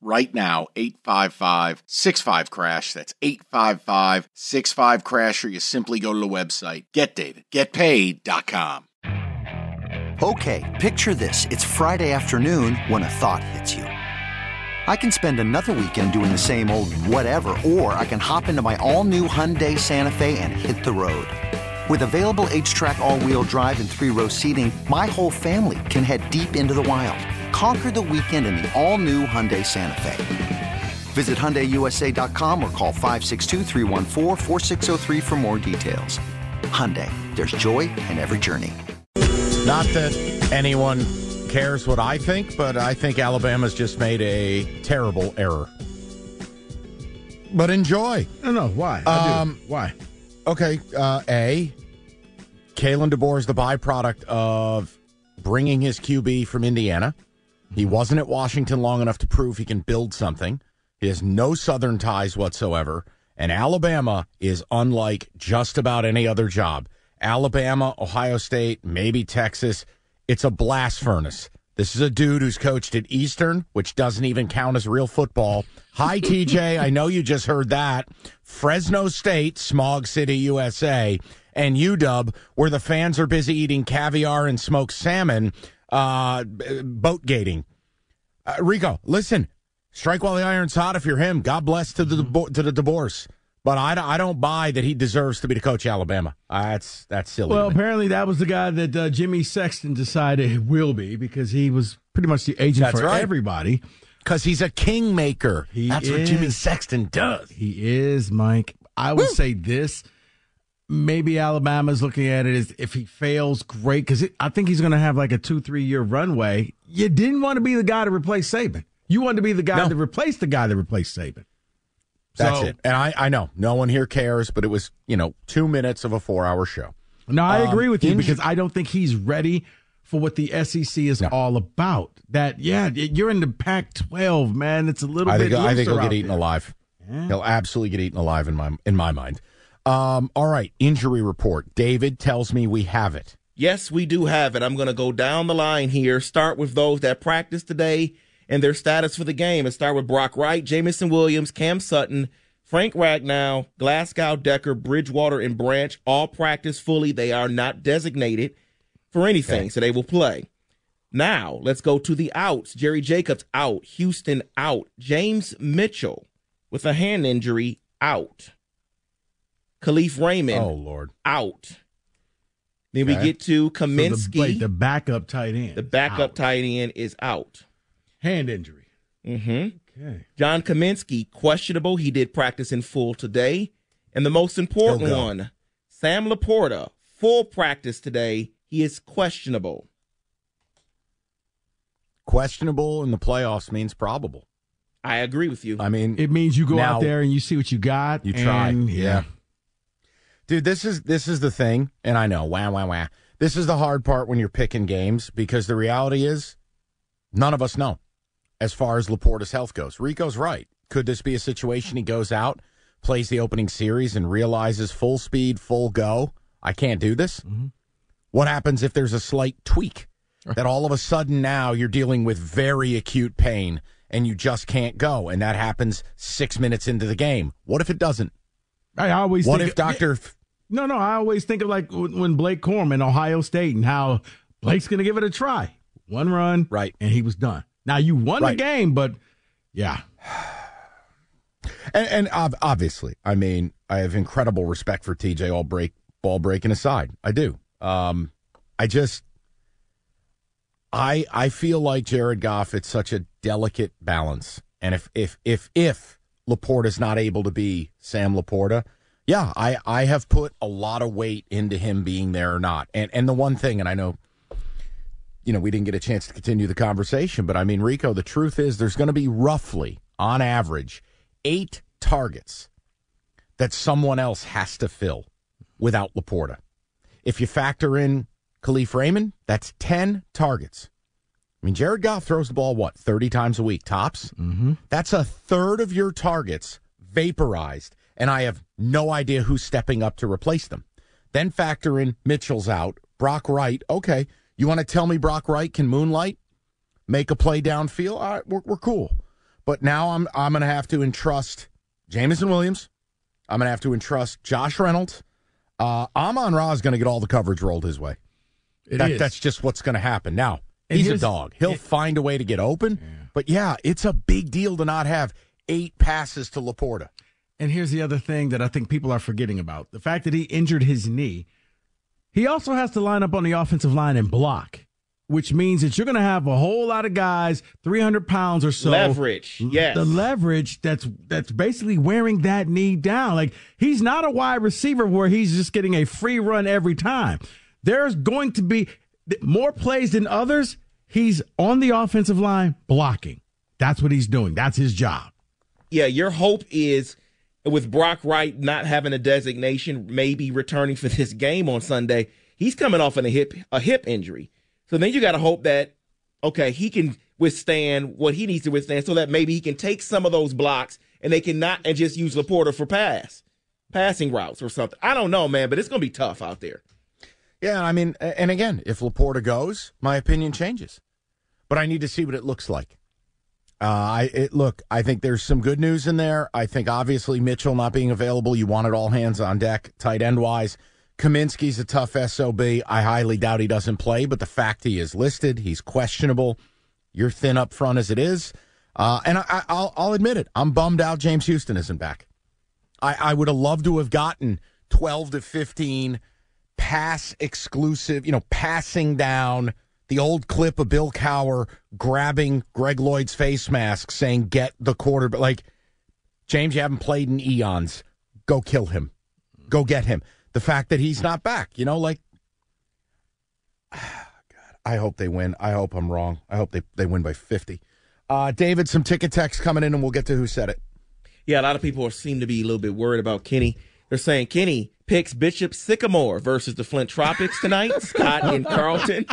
right now 855 65 crash. That's 855 65 crash or you simply go to the website. Getdavidgetpaid.com okay picture this. It's friday afternoon when a thought hits you. I can spend another weekend doing the same old whatever or i can hop into my all-new hyundai santa fe and hit the road with available HTRAC all-wheel drive and three-row seating my whole family can head deep into the wild Conquer the weekend in the all-new Hyundai Santa Fe. Visit HyundaiUSA.com or call 562 for more details. Hyundai, there's joy in every journey. Not that anyone cares what I think, but I think Alabama's just made a terrible error. But enjoy. No, no, why? Um, why? Okay, uh, A, Kalen DeBoer is the byproduct of bringing his QB from Indiana – he mm-hmm. wasn't at Washington long enough to prove he can build something. He has no Southern ties whatsoever. And Alabama is unlike just about any other job. Alabama, Ohio State, maybe Texas. It's a blast furnace. This is a dude who's coached at Eastern, which doesn't even count as real football. Hi, TJ. I know you just heard that. Fresno State, Smog City, USA, and UW, where the fans are busy eating caviar and smoked salmon uh, boat gating. Uh, Rico, listen, strike while the iron's hot. If you're him, God bless to the to the divorce. But I, I don't buy that he deserves to be the coach of Alabama. Uh, that's that's silly. Well, apparently that was the guy that uh, Jimmy Sexton decided will be because he was pretty much the agent that's for right. everybody. Because he's a kingmaker. He that's is, what Jimmy Sexton does. He is, Mike. I would Woo! say this maybe Alabama's looking at it as if he fails, great, because I think he's going to have like a two, three year runway. You didn't want to be the guy to replace Saban. You wanted to be the guy no. to replace the guy that replaced Saban. That's so, it. And I, I know no one here cares, but it was, you know, two minutes of a four hour show. No, I um, agree with you because I don't think he's ready for what the SEC is no. all about. That, yeah, you're in the Pac 12, man. It's a little I bit think, I think he'll get eaten there. alive. Yeah. He'll absolutely get eaten alive in my in my mind. Um, all right, injury report. David tells me we have it. Yes, we do have it. I'm going to go down the line here. Start with those that practiced today and their status for the game. And start with Brock Wright, Jameson Williams, Cam Sutton, Frank Ragnow, Glasgow, Decker, Bridgewater, and Branch all practice fully. They are not designated for anything, okay. so they will play. Now, let's go to the outs. Jerry Jacobs out. Houston out. James Mitchell with a hand injury out. Kalif Raymond. Oh Lord, out. Then okay. we get to Kaminsky. So the, wait, the backup tight end. The backup out. tight end is out. Hand injury. Mm-hmm. Okay. John Kaminsky questionable. He did practice in full today, and the most important one, Sam LaPorta, full practice today. He is questionable. Questionable in the playoffs means probable. I agree with you. I mean, it means you go now, out there and you see what you got. You try. And, yeah. yeah. Dude, this is this is the thing, and I know, wah wah wah. This is the hard part when you're picking games because the reality is, none of us know as far as LaPorta's health goes. Rico's right. Could this be a situation he goes out, plays the opening series, and realizes full speed, full go? I can't do this. Mm-hmm. What happens if there's a slight tweak that all of a sudden now you're dealing with very acute pain and you just can't go, and that happens six minutes into the game? What if it doesn't? I always what if Doctor no, no. I always think of like when Blake Corum in Ohio State and how Blake's going to give it a try. One run, right, and he was done. Now you won right. the game, but yeah. And, and, obviously, I mean, I have incredible respect for TJ. All break ball breaking aside, I do. Um, I just, I I feel like Jared Goff. It's such a delicate balance, and if if if if LaPorta's not able to be Sam LaPorta yeah, I, I have put a lot of weight into him being there or not. And and the one thing, and I know, you know, we didn't get a chance to continue the conversation, but I mean, Rico, the truth is there's going to be roughly, on average, eight targets that someone else has to fill without LaPorta. If you factor in Kalif Raymond, that's 10 targets. I mean, Jared Goff throws the ball, what, 30 times a week, tops? Mm-hmm. That's a third of your targets vaporized, and I have no idea who's stepping up to replace them. Then factor in Mitchell's out, Brock Wright. Okay, you want to tell me Brock Wright can moonlight, make a play downfield? All right, we're, we're cool. But now I'm I'm going to have to entrust Jameson Williams. I'm going to have to entrust Josh Reynolds. Uh, Amon Ra is going to get all the coverage rolled his way. That, that's just what's going to happen. Now, And he's a dog. He'll it- find a way to get open. But yeah, it's a big deal to not have eight passes to Laporta. And here's the other thing that I think people are forgetting about the fact that he injured his knee. He also has to line up on the offensive line and block, which means that you're going to have a whole lot of guys, 300 pounds or so. Leverage, yes. The leverage that's that's basically wearing that knee down. Like he's not a wide receiver where he's just getting a free run every time. There's going to be more plays than others. He's on the offensive line blocking. That's what he's doing. That's his job. yeah, your hope is with Brock Wright not having a designation, maybe returning for this game on Sunday, he's coming off in a hip a hip injury. So then you got to hope that okay, he can withstand what he needs to withstand, so that maybe he can take some of those blocks and they cannot and just use Laporta for pass, passing routes or something. I don't know, man, but it's gonna be tough out there. Yeah, I mean, and again, if Laporta goes, my opinion changes. But I need to see what it looks like. Uh, I it, look. I think there's some good news in there. I think obviously Mitchell not being available, you wanted all hands on deck, tight end wise. Kaminsky's a tough sob. I highly doubt he doesn't play, but the fact he is listed, he's questionable. You're thin up front as it is, uh, and I, I, I'll I'll admit it. I'm bummed out. James Houston isn't back. I, I would have loved to have gotten 12 to 15 pass exclusive, you know, passing down the old clip of Bill Cowher grabbing Greg Lloyd's face mask saying, get the quarter. But like, James, you haven't played in eons. Go kill him. Go get him. The fact that he's not back, you know, like, God, I hope they win. I hope I'm wrong. I hope they, they win by 50. Uh, David, some ticket text coming in and we'll get to who said it. Yeah, a lot of people are, seem to be a little bit worried about Kenny. They're saying Kenny picks Bishop Sycamore versus the Flint Tropics tonight. Scott in Carlton.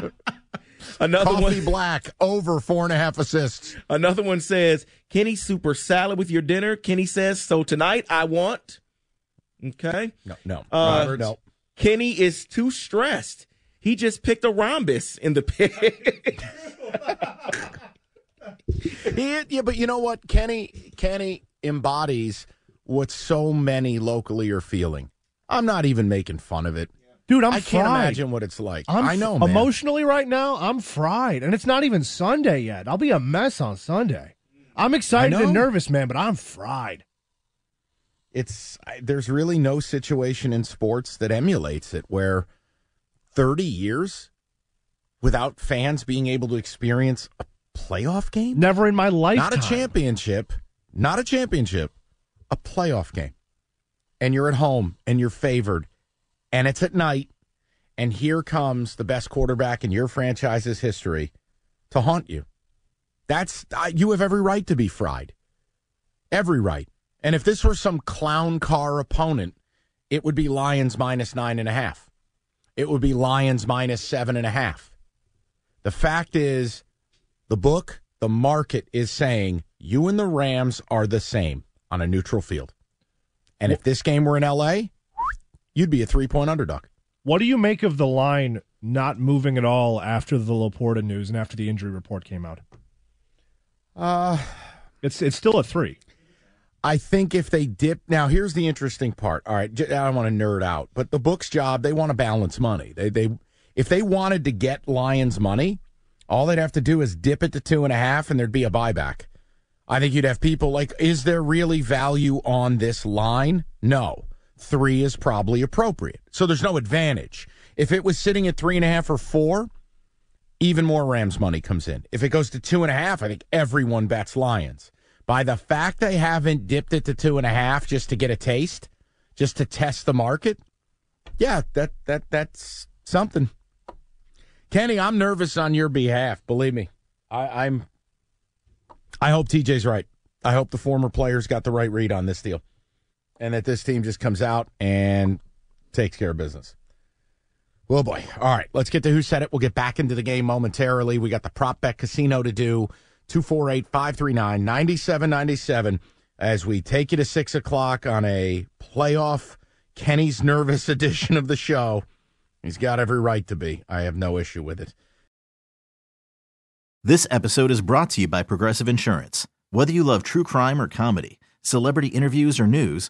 Another Coffee one. Black over four and a half assists. Another one says, Kenny, super salad with your dinner. Kenny says, so tonight I want. Okay. No, no. Uh, Robert, no. Kenny is too stressed. He just picked a rhombus in the pick. He, yeah, but you know what? Kenny Kenny embodies what so many locally are feeling. I'm not even making fun of it. Dude, I'm I can't imagine what it's like. I'm I know, man. Emotionally, right now, I'm fried, and it's not even Sunday yet. I'll be a mess on Sunday. I'm excited and nervous, man, but I'm fried. It's I, there's really no situation in sports that emulates it where 30 years without fans being able to experience a playoff game. Never in my life. Not a championship, not a championship, a playoff game. And you're at home and you're favored and it's at night and here comes the best quarterback in your franchise's history to haunt you. That's uh, you have every right to be fried. Every right. And if this were some clown car opponent, it would be Lions minus nine and a half. It would be Lions minus seven and a half. The fact is, the book, the market is saying you and the Rams are the same on a neutral field. And if this game were in LA, you'd be a three point underdog. What do you make of the line not moving at all after the Laporta news and after the injury report came out? Uh, It's it's still a three. I think if they dip now, here's the interesting part. All right, I don't want to nerd out, but the book's job they want to balance money. They they if they wanted to get Lions money, all they'd have to do is dip it to two and a half, and there'd be a buyback. I think you'd have people like, is there really value on this line? No, three is probably appropriate. So there's no advantage. If it was sitting at three and a half or four, even more Rams money comes in. If it goes to two and a half, I think everyone bets Lions. By the fact they haven't dipped it to two and a half just to get a taste, just to test the market, yeah, that that that's something. Kenny, I'm nervous on your behalf. Believe me, I, I'm. I hope TJ's right. I hope the former players got the right read on this deal, and that this team just comes out and takes care of business. Oh boy. All right, let's get to who said it. We'll get back into the game momentarily. We got the prop bet casino to do. 248 539 9797 as we take you to six o'clock on a playoff Kenny's nervous edition of the show. He's got every right to be. I have no issue with it. This episode is brought to you by Progressive Insurance. Whether you love true crime or comedy, celebrity interviews or news,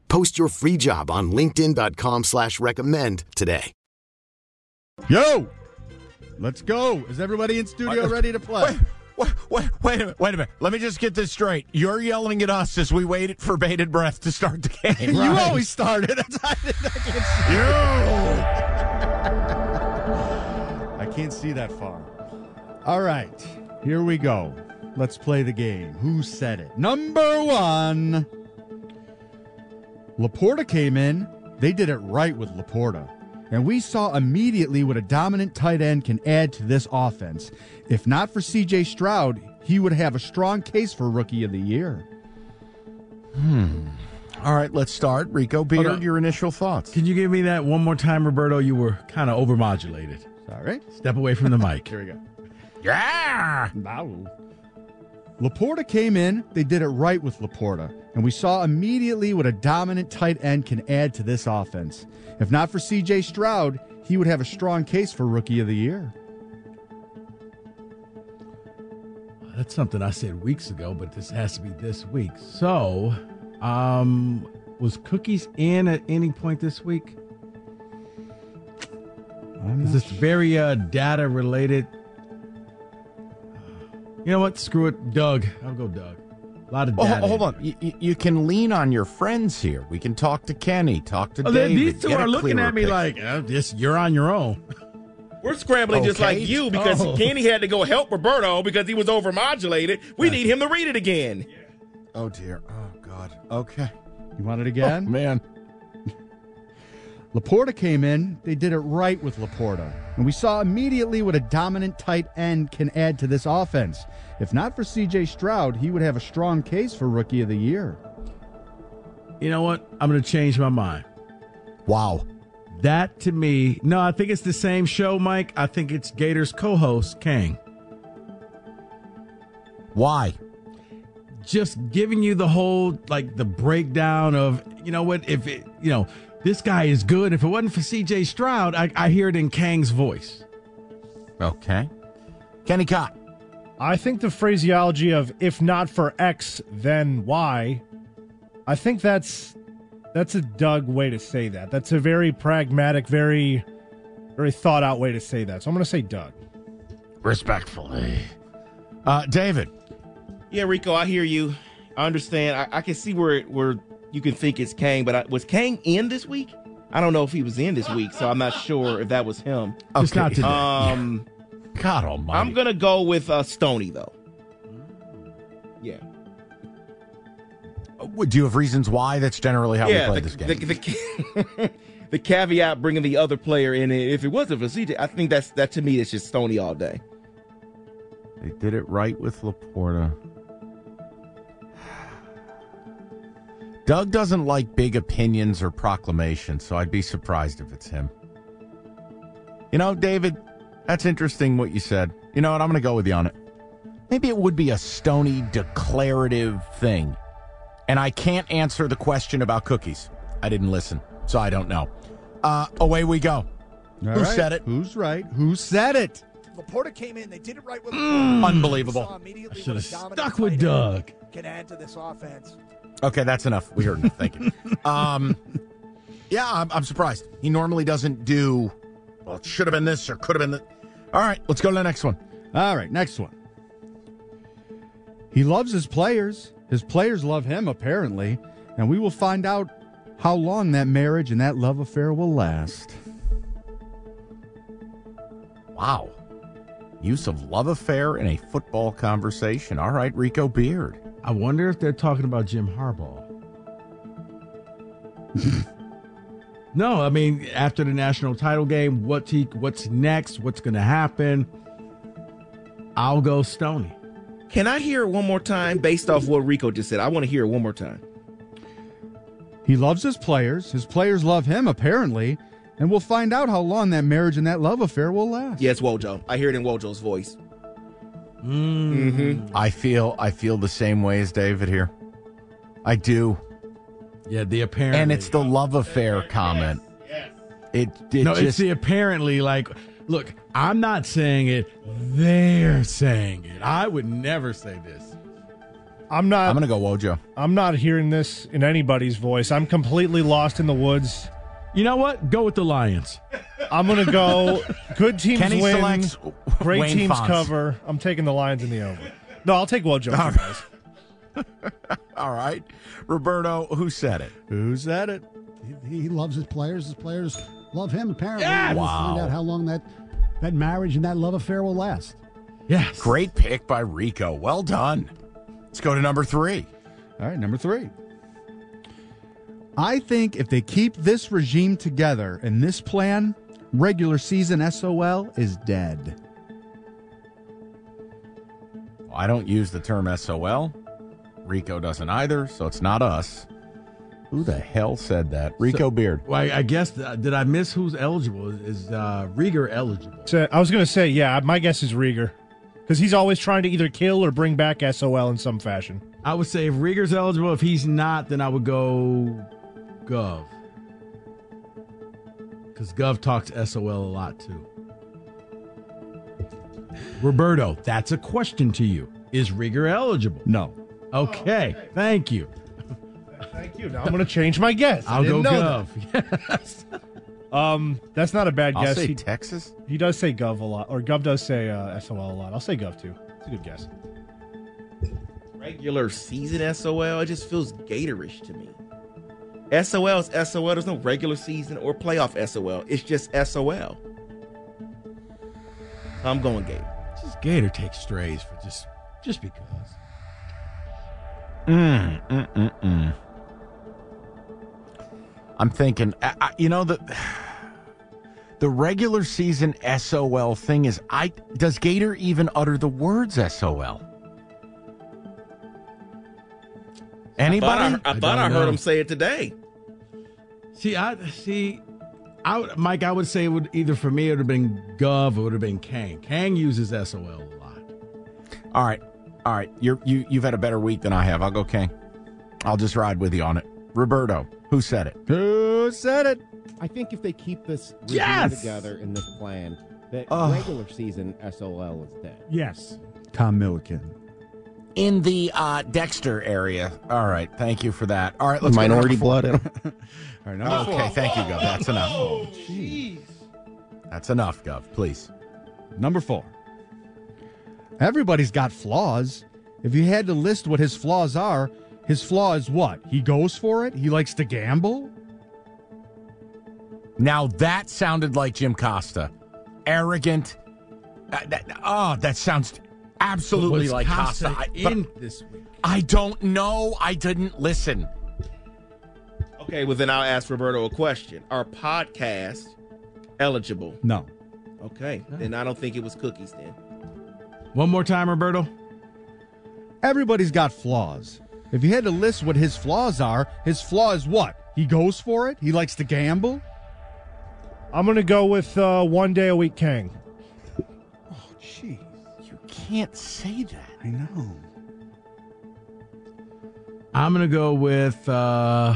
Post your free job on LinkedIn.com slash recommend today. Yo, let's go. Is everybody in studio ready to play? Wait, wait, wait, wait a minute. Wait a minute. Let me just get this straight. You're yelling at us as we waited for bated breath to start the game. You always started. I can't. I can't see that far. All right, here we go. Let's play the game. Who said it? Number one. Laporta came in. They did it right with Laporta. And we saw immediately what a dominant tight end can add to this offense. If not for CJ Stroud, he would have a strong case for Rookie of the Year. Hmm. All right, let's start. Rico Beard, on. your initial thoughts. Can you give me that one more time, Roberto? You were kind of overmodulated. Sorry. Step away from the mic. Here we go. Yeah. Laporta came in. They did it right with Laporta. And we saw immediately what a dominant tight end can add to this offense. If not for CJ Stroud, he would have a strong case for Rookie of the Year. That's something I said weeks ago, but this has to be this week. So, um, was Cookies in at any point this week? Is this very uh, data related? You know what? Screw it, Doug. I'll go Doug. A lot of Oh, data. hold on. You, you- you can lean on your friends here. We can talk to Kenny, talk to Oh, David. these two get are looking at me picture. like, uh, this, you're on your own. We're scrambling just like you because Oh. Kenny had to go help Roberto because he was overmodulated. We need him to read it again. Oh dear. Oh God. Okay. You want it again? Man. Laporta came in. They did it right with Laporta. And we saw immediately what a dominant tight end can add to this offense. If not for CJ Stroud, he would have a strong case for Rookie of the Year. You know what? I'm going to change my mind. Wow. That to me, no, I think it's the same show, Mike. I think it's Gators co host, Kang. Why? just giving you the whole like the breakdown of you know what if it you know this guy is good if it wasn't for cj stroud i, I hear it in kang's voice Okay. Kenny Cott. I think the phraseology of "if not for X, then Y," I think that's that's a Doug way to say that. That's a very pragmatic, very very thought out way to say that. So I'm going to say Doug. Respectfully. Uh, David. Yeah, Rico, I hear you. I understand. I, I can see where it where you can think it's Kang, but I, was Kang in this week? I don't know if he was in this week, so I'm not sure if that was him. Just not today. Um, God Almighty. I'm gonna go with uh, Stony though. Yeah, Uh, Do you have reasons why? That's generally how yeah. we play the, this game. The, the, the caveat bringing the other player in. If it wasn't for CJ, I think that's that to me. It's just Stony all day. They did it right with Laporta. Doug doesn't like big opinions or proclamations, so I'd be surprised if it's him. You know, David, that's interesting what you said. You know what? I'm going to go with you on it. Maybe it would be a stony declarative thing. And I can't answer the question about cookies. I didn't listen, so I don't know. Uh, away we go. All Who right. said it? Who's right? Who said it? Laporta came in. They did it right with Mm, unbelievable. Saw immediately Should have stuck with Doug. Can add to this offense. Okay, that's enough. We heard enough. Thank you. Um, yeah, I'm, I'm surprised. He normally doesn't do. Well, it should have been this or could have been that. All right, let's go to the next one. All right, next one. He loves his players. His players love him, apparently. And we will find out how long that marriage and that love affair will last. Wow. Use of love affair in a football conversation. All right, Rico Beard. I wonder if they're talking about Jim Harbaugh. no, I mean after the national title game, what's he? What's next? What's going to happen? I'll go Stony. Can I hear it one more time based off what Rico just said? I want to hear it one more time. He loves his players. His players love him, apparently. And we'll find out how long that marriage and that love affair will last. Yes, Wojo. I hear it in Wojo's voice. Mm. I feel I feel the same way as David here. I do. Yeah, the apparently. And it's the love affair comment. It, it no, just it's the apparently. Like, look, I'm not saying it. They're saying it. I would never say this. I'm not. I'm going to go Wojo. I'm not hearing this in anybody's voice. I'm completely lost in the woods. You know what? Go with the Lions. I'm gonna go. Good teams Kenny win. selects Great Wayne teams Fonts. cover. I'm taking the Lions in the over. No, I'll take Wojo. All guys. All right. Roberto, who said it? Who said it? He, he loves his players. His players love him. Apparently, Yes! we'll Wow. find out how long that that marriage and that love affair will last. Yes. Great pick by Rico. Well done. Let's go to number three. All right, number three. I think if they keep this regime together and this plan, regular season SOL is dead. I don't use the term SOL. Rico doesn't either, so it's not us. Who the hell said that? Rico Beard. Well, I, I guess uh, did I miss who's eligible? Is, is uh, Rieger eligible? So, I was gonna say, yeah. My guess is Rieger, because he's always trying to either kill or bring back SOL in some fashion. I would say if Rieger's eligible. If he's not, then I would go Gov. Because Gov talks SOL a lot too. Roberto, that's a question to you. Is Rieger eligible? No. Okay, thank you. Thank you. Now I'm gonna change my guess. I I'll go didn't know Gov. Yes. Um, that's not a bad I'll guess. say he, Texas. he does say Gov a lot, or Gov does say uh, SOL a lot. I'll say Gov too. It's a good guess. Regular season SOL, it just feels Gatorish to me. SOL is SOL. There's no regular season or playoff SOL. It's just SOL. I'm going Gator. Just Gator takes strays for just just because. Mm, mm, mm, mm. I'm thinking, I, I, you know, the the regular season SOL thing is, I does Gator even utter the words SOL? Anybody? I thought I, I, I thought I don't heard know. him say it today. See, I see. I would, Mike, I would say it would either for me it would have been Gov or it would have been Kang. Kang uses SOL a lot. All right, all right. You're you you've had a better week than I have. I'll go Kang. I'll just ride with you on it. Roberto, who said it? Who said it? I think if they keep this Yes! together in this plan, that Ugh. regular season SOL is dead. Yes. Tom Milliken. In the uh, Dexter area. All right, thank you for that. All right, let's Minority number four. blood in 'em. All right, number Okay, four. thank you, Gov. That's enough. Jeez. That's enough, Gov. Please. Number four. Everybody's got flaws. If you had to list what his flaws are, his flaw is what? He goes for it? He likes to gamble? Now that sounded like Jim Costa. Arrogant. Uh, that, oh, that sounds absolutely Was like Costa Costa. I, in this week. I don't know. I didn't listen. Okay, well then I'll ask Roberto a question. Are podcasts eligible? No. Okay, then I don't think it was cookies then. One more time, Roberto. Everybody's got flaws. If you had to list what his flaws are, his flaw is what? He goes for it? He likes to gamble? I'm going to go with uh, one day a week Kang. Jeez. You can't say that. I know. I'm gonna go with uh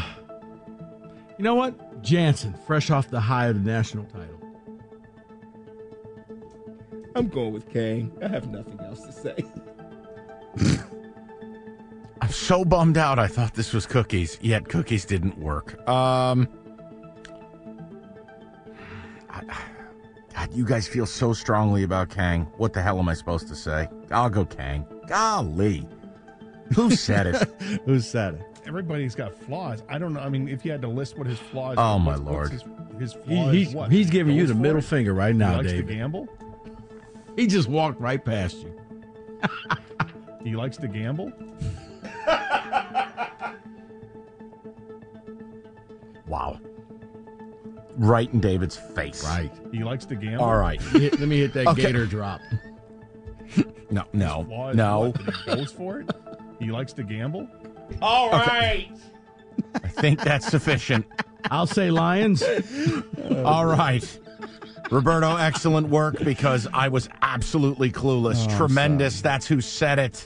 you know what? Jansen, fresh off the high of the national title. I'm going with Kang. I have nothing else to say. I'm so bummed out. I thought this was cookies, yet cookies didn't work. Um, I- God, you guys feel so strongly about Kang. What the hell am I supposed to say? I'll go Kang. Golly, who said it? Who said it? Everybody's got flaws. I don't know. I mean, if you had to list what his flaws, oh, are. Oh, my what's- what's Lord. his, his He, he- what? he's giving you the middle it? finger right now. He now, likes David. to gamble. He just walked right past you. He likes to gamble. Wow. Right in David's face. Right. He likes to gamble. All right. Let me hit, let me hit that Okay. gator drop. No, no, Flaw is no. what? He goes for it. He likes to gamble. All right. I think that's sufficient. I'll say Lions. All right. Roberto, excellent work because I was absolutely clueless. Oh, Tremendous. That's who said it.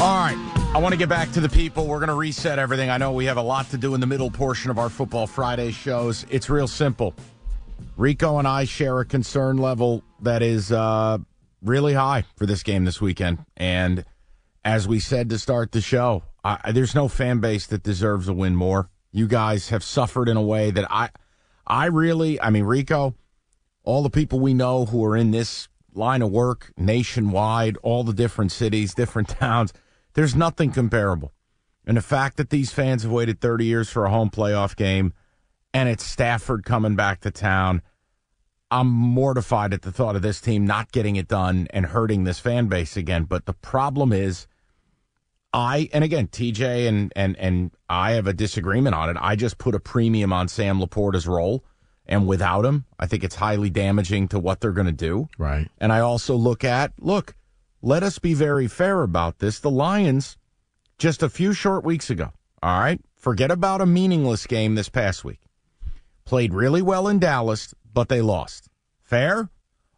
All right. I want to get back to the people. We're going to reset everything. I know we have a lot to do in the middle portion of our Football Friday shows. It's real simple. Rico and I share a concern level that is uh, really high for this game this weekend. And as we said to start the show, I, there's no fan base that deserves a win more. You guys have suffered in a way that I, I really, I mean, Rico, all the people we know who are in this line of work nationwide, all the different cities, different towns, there's nothing comparable. And the fact that these fans have waited 30 years for a home playoff game and it's Stafford coming back to town, I'm mortified at the thought of this team not getting it done and hurting this fan base again. But the problem is, I and again TJ and and and I have a disagreement on it. I just put a premium on Sam Laporta's role, And without him, I think it's highly damaging to what they're going to do. Right. And I also look at, look, let us be very fair about this. The Lions, just a few short weeks ago, all right, forget about a meaningless game this past week. Played really well in Dallas, but they lost. Fair?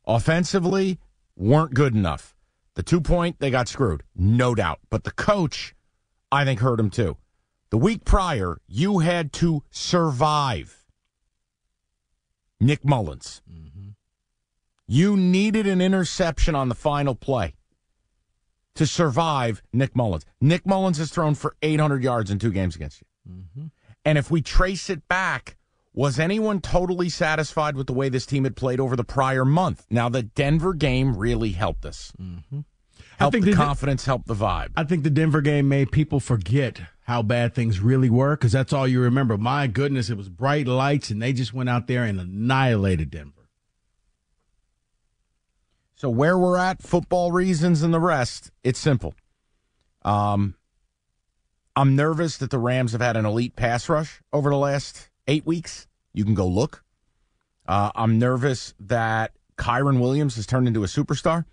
Offensively, weren't good enough. The two point, they got screwed, no doubt. But the coach, I think, hurt him too. The week prior, you had to survive. Nick Mullens. Mm-hmm. You needed an interception on the final play to survive Nick Mullens. Nick Mullens has thrown for 800 yards in two games against you. Mm-hmm. And if we trace it back, was anyone totally satisfied with the way this team had played over the prior month? Now, the Denver game really helped us. Mm-hmm. Helped think the the- confidence, helped the vibe. I think the Denver game made people forget how bad things really were because that's all you remember. My goodness, it was bright lights, and they just went out there and annihilated Denver. So where we're at, football reasons and the rest, it's simple. Um, I'm nervous that the Rams have had an elite pass rush over the last eight weeks. You can go look. Uh, I'm nervous that Kyren Williams has turned into a superstar,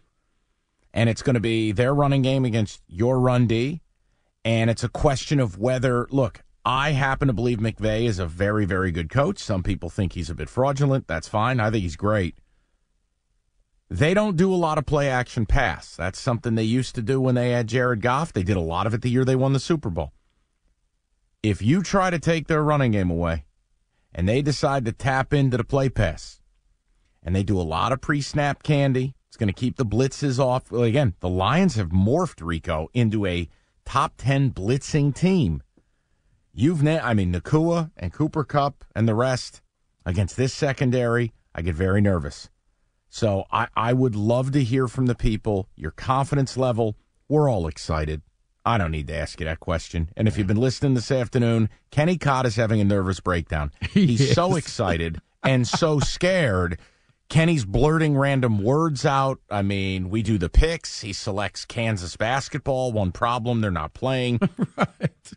and it's going to be their running game against your run D. And it's a question of whether, look, I happen to believe McVay is a very, very good coach. Some people think he's a bit fraudulent. That's fine. I think he's great. They don't do a lot of play action pass. That's something they used to do when they had Jared Goff. They did a lot of it the year they won the Super Bowl. If you try to take their running game away and they decide to tap into the play pass and they do a lot of pre snap candy, it's going to keep the blitzes off. Well, again, the Lions have morphed Rico into a top 10 blitzing team. You've, na- I mean, Nacua and Cooper Kupp and the rest against this secondary, I get very nervous. So I, I would love to hear from the people, your confidence level. We're all excited. I don't need to ask you that question. And if you've been listening this afternoon, Kenny Cott is having a nervous breakdown. He's so excited and so scared. Kenny's blurting random words out. I mean, we do the picks. He selects Kansas basketball. One problem, they're not playing. right.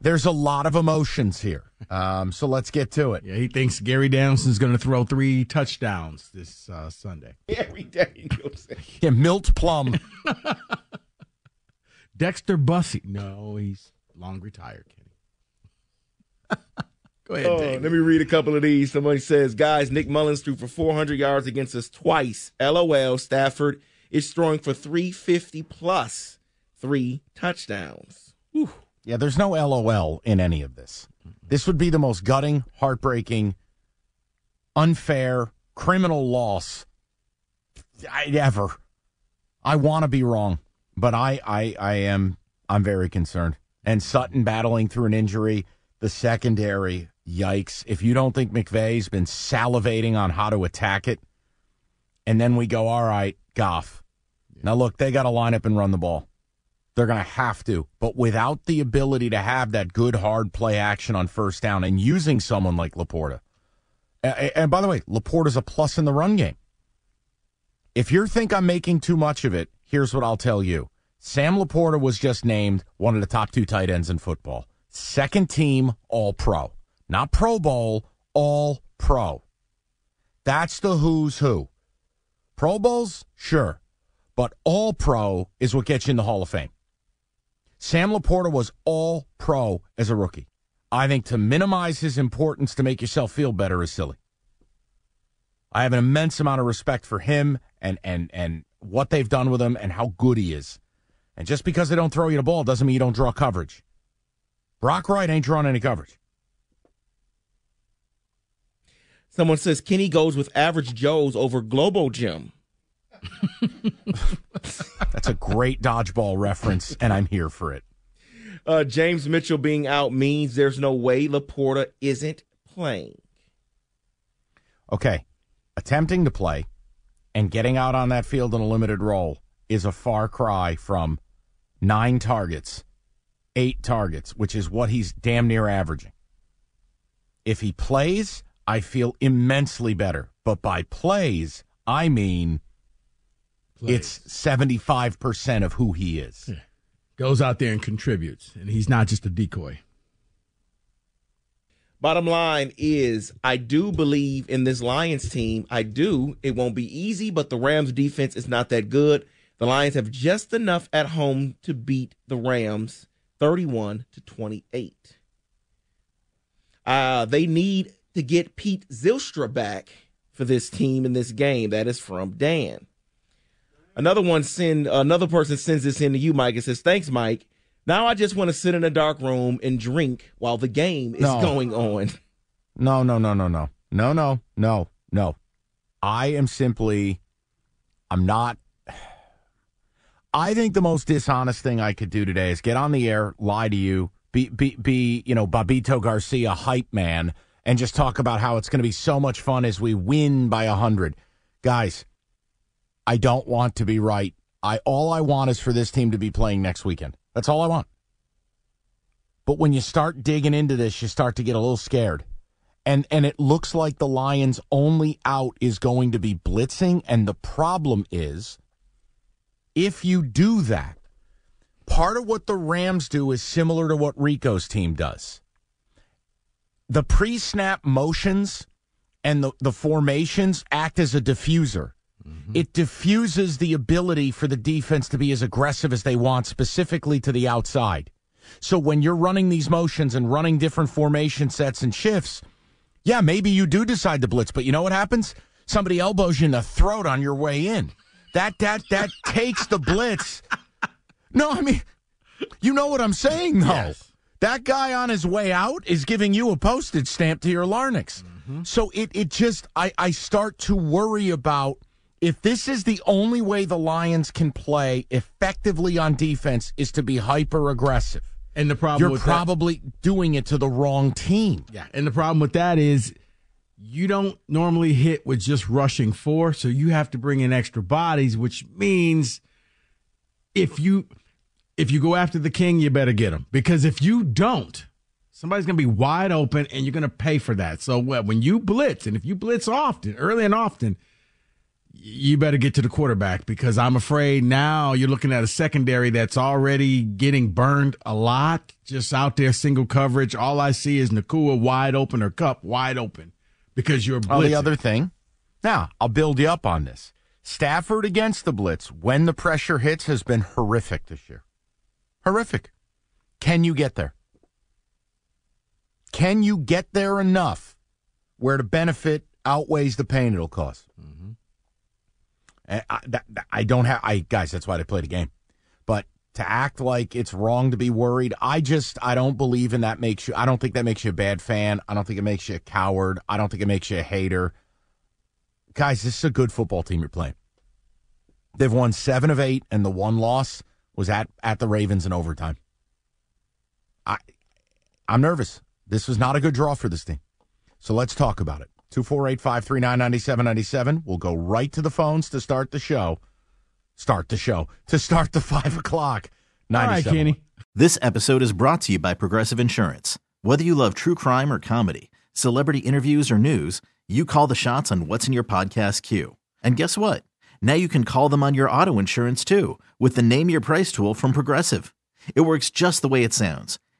there's a lot of emotions here. Um, so let's get to it. Yeah, he thinks Gary Downson's going to throw three touchdowns this uh, Sunday. Every day. Yeah, Milt Plum. Dexter Bussey. No, he's long retired, Kenny. Go ahead, Oh, Dave. let me read a couple of these. Somebody says, guys, Nick Mullens threw for 400 yards against us twice. LOL. Stafford is throwing for 350 plus three touchdowns. Yeah, there's no LOL in any of this. This would be the most gutting, heartbreaking, unfair, criminal loss I- ever. I want to be wrong, but I, I, I am, I'm very concerned. And Sutton battling through an injury, the secondary, yikes. If you don't think McVay's been salivating on how to attack it, and then we go, all right, Goff. Now look, they got to line up and run the ball. They're going to have to. But without the ability to have that good, hard play action on first down and using someone like Laporta. And by the way, Laporta's a plus in the run game. If you think I'm making too much of it, here's what I'll tell you. Sam Laporta was just named one of the top two tight ends in football. Second team All Pro. Not Pro Bowl, All Pro. That's the who's who. Pro Bowls? Sure. But All Pro is what gets you in the Hall of Fame. Sam Laporta was All Pro as a rookie. I think to minimize his importance to make yourself feel better is silly. I have an immense amount of respect for him and, and, and what they've done with him and how good he is. And just because they don't throw you the ball doesn't mean you don't draw coverage. Brock Wright ain't drawing any coverage. Someone says Kenny goes with average Joe's over Globo Gym. That's a great dodgeball reference, and I'm here for it. Uh, James Mitchell being out means there's no way Laporta isn't playing. Okay, attempting to play and getting out on that field in a limited role is a far cry from nine targets, eight targets, which is what he's damn near averaging. If he plays, I feel immensely better. But by plays, I mean it's 75% of who he is. Goes out there and contributes, and he's not just a decoy. Bottom line is, I do believe in this Lions team. I do. It won't be easy, but the Rams defense is not that good. The Lions have just enough at home to beat the Rams 31 to 28. Uh, they need to get Pete Zylstra back for this team in this game. That is from Dan. Another one send another person sends this in to you, Mike. It says, "Thanks, Mike. Now I just want to sit in a dark room and drink while the game is No. going on." No, no, no, no, no. No, no, no, no. I am simply, I'm not. I think the most dishonest thing I could do today is get on the air, lie to you, be, be, be you know, Babito Garcia hype man, and just talk about how it's going to be so much fun as we win by a hundred. Guys, I don't want to be right. I all I want is for this team to be playing next weekend. That's all I want. But when you start digging into this, you start to get a little scared. And and it looks like the Lions' only out is going to be blitzing. And the problem is, if you do that, part of what the Rams do is similar to what Rico's team does. The pre-snap motions and the, the formations act as a diffuser. Mm-hmm. It diffuses the ability for the defense to be as aggressive as they want, specifically to the outside. So when you're running these motions and running different formation sets and shifts, yeah, maybe you do decide to blitz, but you know what happens? Somebody elbows you in the throat on your way in. That that that takes the blitz. No, I mean, you know what I'm saying though. That guy on his way out is giving you a postage stamp to your larynx. Mm-hmm. So it it just I I start to worry about if this is the only way the Lions can play effectively on defense is to be hyper aggressive. And the problem You're with that- probably doing it to the wrong team. Yeah, and the problem with that is you don't normally hit with just rushing four, so you have to bring in extra bodies, which means if you if you go after the king, you better get him because if you don't, somebody's going to be wide open and you're going to pay for that. So when you blitz, and if you blitz often, early and often, you better get to the quarterback because I'm afraid now you're looking at a secondary that's already getting burned a lot, just out there single coverage. All I see is Nacua wide open or Kupp wide open because you're Oh, the other thing. Now, I'll build you up on this. Stafford against the blitz when the pressure hits has been horrific this year. Horrific. Can you get there? Can you get there enough where the benefit outweighs the pain it'll cause? And I, I don't have, I guys. That's why they play the game. But to act like it's wrong to be worried, I just, I don't believe in that. Makes you, I don't think that makes you a bad fan. I don't think it makes you a coward. I don't think it makes you a hater. Guys, this is a good football team you're playing. They've won seven of eight, and the one loss was at at the Ravens in overtime. I, I'm nervous. This was not a good draw for this team. So let's talk about it. 248 539 9797. We'll go right to the phones to start the show. Start the show. To start the 5 o'clock. 97. This episode is brought to you by Progressive Insurance. Whether you love true crime or comedy, celebrity interviews or news, you call the shots on what's in your podcast queue. And guess what? Now you can call them on your auto insurance too with the Name Your Price tool from Progressive. It works just the way it sounds.